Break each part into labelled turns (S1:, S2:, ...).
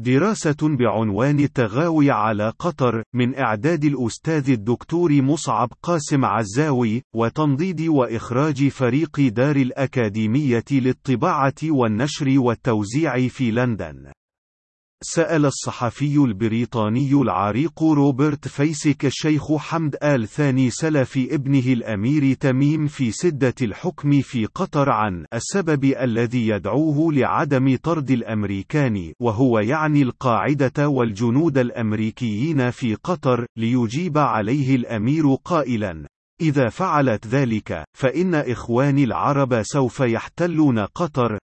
S1: دراسة بعنوان التغاوي على قطر من إعداد الأستاذ الدكتور مصعب قاسم عزاوي وتنضيد وإخراج فريق دار الأكاديمية للطباعة والنشر والتوزيع في لندن. سأل الصحفي البريطاني العريق روبرت فيسك الشيخ حمد آل ثاني سلف ابنه الأمير تميم في سدة الحكم في قطر عن السبب الذي يدعوه لعدم طرد الأمريكان وهو يعني القاعدة والجنود الأمريكيين في قطر ليجيب عليه الأمير قائلا إذا فعلت ذلك فإن إخواني العرب سوف يحتلون قطر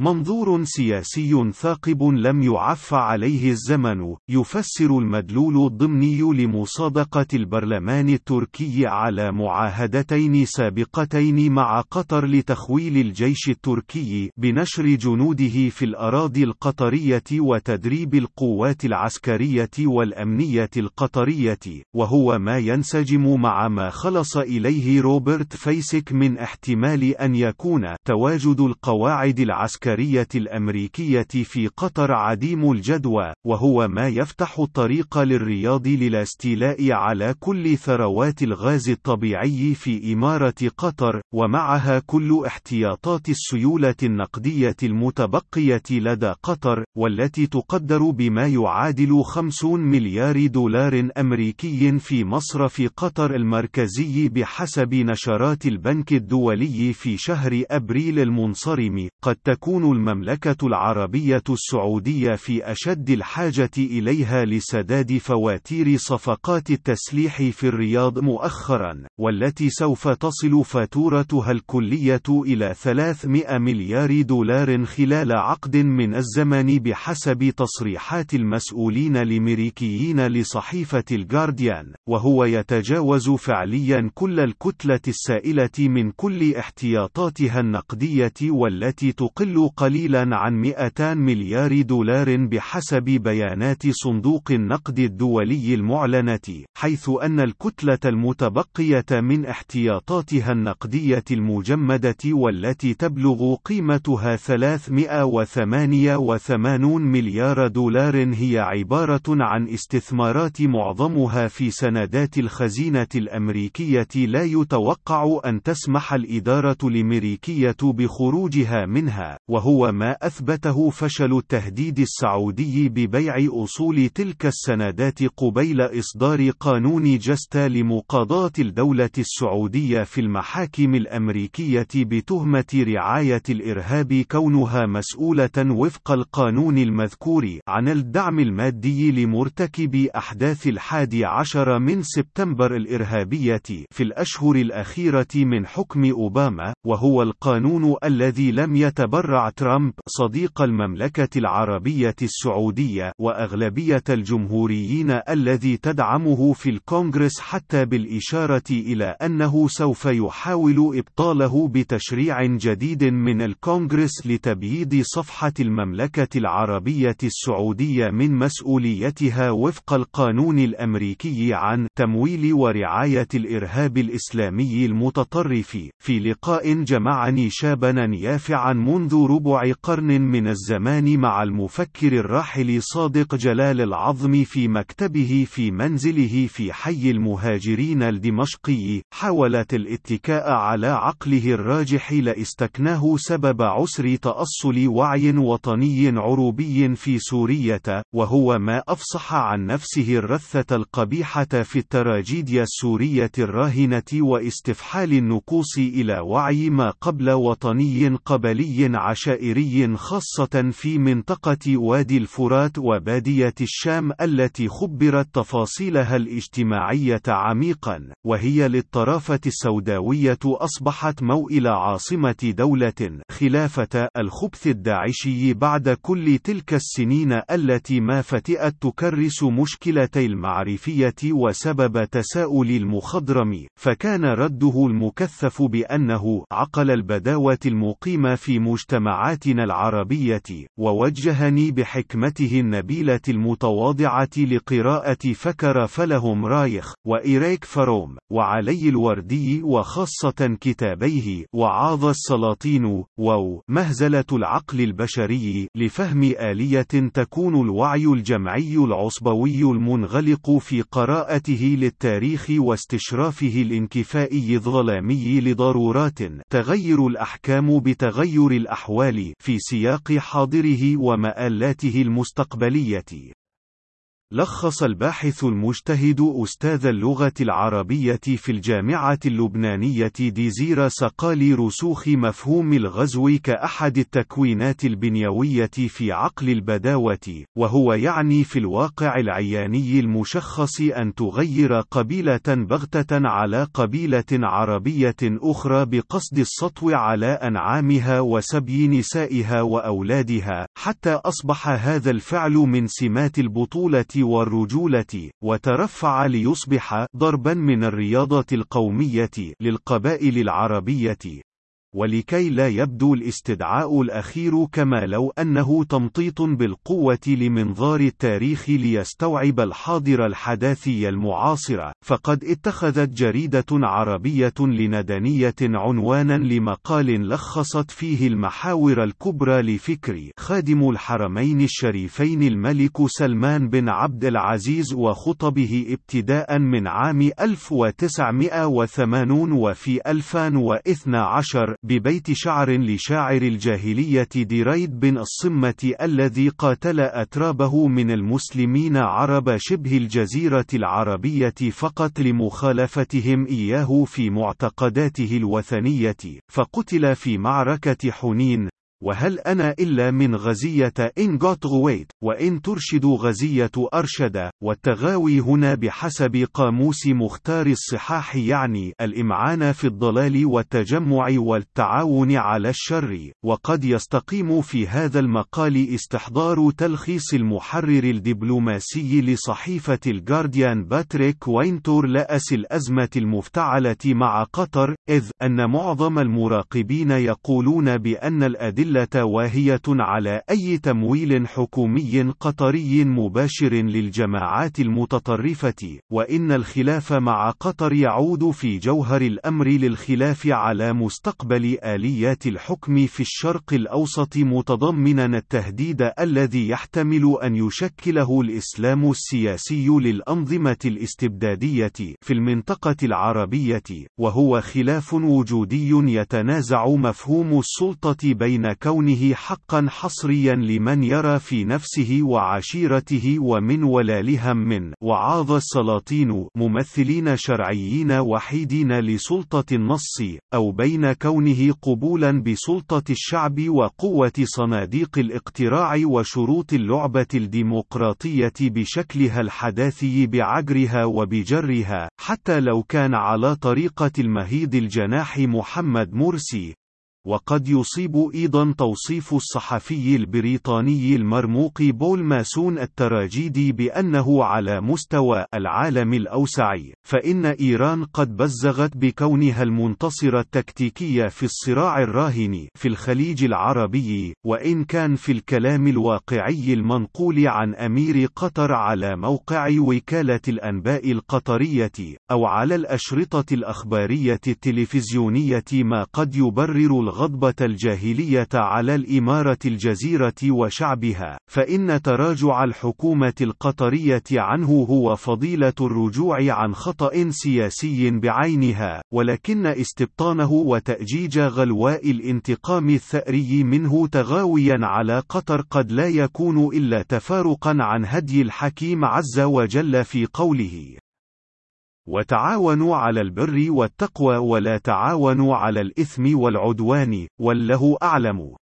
S1: منظور سياسي ثاقب لم يعف عليه الزمن يفسر المدلول الضمني لمصادقة البرلمان التركي على معاهدتين سابقتين مع قطر لتخويل الجيش التركي بنشر جنوده في الأراضي القطرية وتدريب القوات العسكرية والأمنية القطرية وهو ما ينسجم مع ما خلص إليه روبرت فيسك من احتمال أن يكون تواجد القواعد العسكرية العسكرية الأمريكية في قطر عديم الجدوى، وهو ما يفتح الطريق للرياض للاستيلاء على كل ثروات الغاز الطبيعي في إمارة قطر، ومعها كل احتياطات السيولة النقدية المتبقية لدى قطر، والتي تقدر بما يعادل 50 مليار دولار أمريكي في مصرف قطر المركزي بحسب نشرات البنك الدولي في شهر أبريل المنصرم، قد تكون تكون المملكة العربية السعودية في أشد الحاجة إليها لسداد فواتير صفقات التسليح في الرياض مؤخرا، والتي سوف تصل فاتورتها الكلية إلى 300 مليار دولار خلال عقد من الزمن بحسب تصريحات المسؤولين الأمريكيين لصحيفة الجارديان، وهو يتجاوز فعليا كل الكتلة السائلة من كل احتياطاتها النقدية والتي تقل قليلا عن 200 مليار دولار بحسب بيانات صندوق النقد الدولي المعلنة، حيث أن الكتلة المتبقية من احتياطاتها النقدية المجمدة والتي تبلغ قيمتها 388 مليار دولار هي عبارة عن استثمارات معظمها في سندات الخزينة الأمريكية لا يتوقع أن تسمح الإدارة الأمريكية بخروجها منها، وهو ما أثبته فشل التهديد السعودي ببيع أصول تلك السندات قبيل إصدار قانون جستا لمقاضاة الدولة السعودية في المحاكم الأمريكية بتهمة رعاية الإرهاب كونها مسؤولة وفق القانون المذكور عن الدعم المادي لمرتكب أحداث الحادي عشر من سبتمبر الإرهابية في الأشهر الأخيرة من حكم أوباما، وهو القانون الذي لم يتبرع ترامب صديق المملكة العربية السعودية وأغلبية الجمهوريين الذي تدعمه في الكونغرس حتى بالإشارة إلى أنه سوف يحاول إبطاله بتشريع جديد من الكونغرس لتبييض صفحة المملكة العربية السعودية من مسؤوليتها وفق القانون الأمريكي عن تمويل ورعاية الإرهاب الإسلامي المتطرف. في لقاء جمعني شابا يافعا منذ ربع قرن من الزمان مع المفكر الراحل صادق جلال العظم في مكتبه في منزله في حي المهاجرين الدمشقي حاولت الاتكاء على عقله الراجح لإستكناه سبب عسر تأصل وعي وطني عروبي في سورية وهو ما أفصح عن نفسه الرثة القبيحة في التراجيديا السورية الراهنة واستفحال النكوص إلى وعي ما قبل وطني قبلي عشائري خاصة في منطقة وادي الفرات وبادية الشام التي خبرت تفاصيلها الاجتماعية عميقا، وهي للطرافة السوداوية أصبحت موئل عاصمة دولة خلافة الخبث الداعشي بعد كل تلك السنين التي ما فتئت تكرس مشكلتي المعرفية وسبب تساؤل المخضرم، فكان رده المكثف بأنه عقل البداوة المقيم في مجتمع لجماعاتنا العربية، ووجهني بحكمته النبيلة المتواضعة لقراءة فكر فلهم رايخ، وإيريك فروم، وعلي الوردي وخاصة كتابيه، وعاظ السلاطين، و مهزلة العقل البشري، لفهم آلية تكون الوعي الجمعي العصبوي المنغلق في قراءته للتاريخ واستشرافه الانكفائي الظلامي لضرورات تغير الأحكام بتغير الأحوال في سياق حاضره ومآلاته المستقبلية. لخص الباحث المجتهد أستاذ اللغة العربية في الجامعة اللبنانية ديزير سقالي رسوخ مفهوم الغزو كأحد التكوينات البنيوية في عقل البداوة، وهو يعني في الواقع العياني المشخص أن تغير قبيلة بغتة على قبيلة عربية أخرى بقصد السطو على أنعامها وسبي نسائها وأولادها، حتى أصبح هذا الفعل من سمات البطولة والرجولة، وترفع ليصبح ضربا من الرياضة القومية للقبائل العربية، ولكي لا يبدو الاستدعاء الأخير كما لو أنه تمطيط بالقوة لمنظار التاريخ ليستوعب الحاضر الحداثي المعاصر، فقد اتخذت جريدة عربية لندنية عنوانا لمقال لخصت فيه المحاور الكبرى لفكر خادم الحرمين الشريفين الملك سلمان بن عبد العزيز وخطبه ابتداء من عام 1980 وفي 2012 ببيت شعر لشاعر الجاهلية دريد بن الصمة الذي قاتل أترابه من المسلمين عرب شبه الجزيرة العربية فقط لمخالفتهم إياه في معتقداته الوثنية، فقتل في معركة حنين، وهل أنا إلا من غزية إن جوت غويت وإن ترشد غزية أرشد والتغاوي هنا بحسب قاموس مختار الصحاح يعني الإمعان في الضلال والتجمع والتعاون على الشر وقد يستقيم في هذا المقال استحضار تلخيص المحرر الدبلوماسي لصحيفة الجارديان باتريك وينتور لأس الأزمة المفتعلة مع قطر إذ أن معظم المراقبين يقولون بأن الأدلة الأدلة واهية على أي تمويل حكومي قطري مباشر للجماعات المتطرفة، وإن الخلاف مع قطر يعود في جوهر الأمر للخلاف على مستقبل آليات الحكم في الشرق الأوسط متضمنا التهديد الذي يحتمل أن يشكله الإسلام السياسي للأنظمة الاستبدادية في المنطقة العربية، وهو خلاف وجودي يتنازع مفهوم السلطة بين كونه حقا حصريا لمن يرى في نفسه وعشيرته ومن ولالهم من وعاظ السلاطين ممثلين شرعيين وحيدين لسلطة النص أو بين كونه قبولا بسلطة الشعب وقوة صناديق الاقتراع وشروط اللعبة الديمقراطية بشكلها الحداثي بعجرها وبجرها حتى لو كان على طريقة المهيد الجناح محمد مرسي. وقد يصيب أيضا توصيف الصحفي البريطاني المرموق بول ماسون التراجيدي بأنه على مستوى العالم الأوسع، فإن إيران قد بزغت بكونها المنتصر التكتيكي في الصراع الراهن في الخليج العربي، وإن كان في الكلام الواقعي المنقول عن أمير قطر على موقع وكالة الأنباء القطرية، أو على الأشرطة الأخبارية التلفزيونية ما قد يبرر الغضبة الجاهلية على الإمارة الجزيرة وشعبها، فإن تراجع الحكومة القطرية عنه هو فضيلة الرجوع عن خطأ سياسي بعينها، ولكن استبطانه وتأجيج غلواء الانتقام الثأري منه تغاويا على قطر قد لا يكون إلا تفارقا عن هدي الحكيم عز وجل في قوله. وتعاونوا على البر والتقوى ولا تعاونوا على الإثم والعدوان والله أعلم.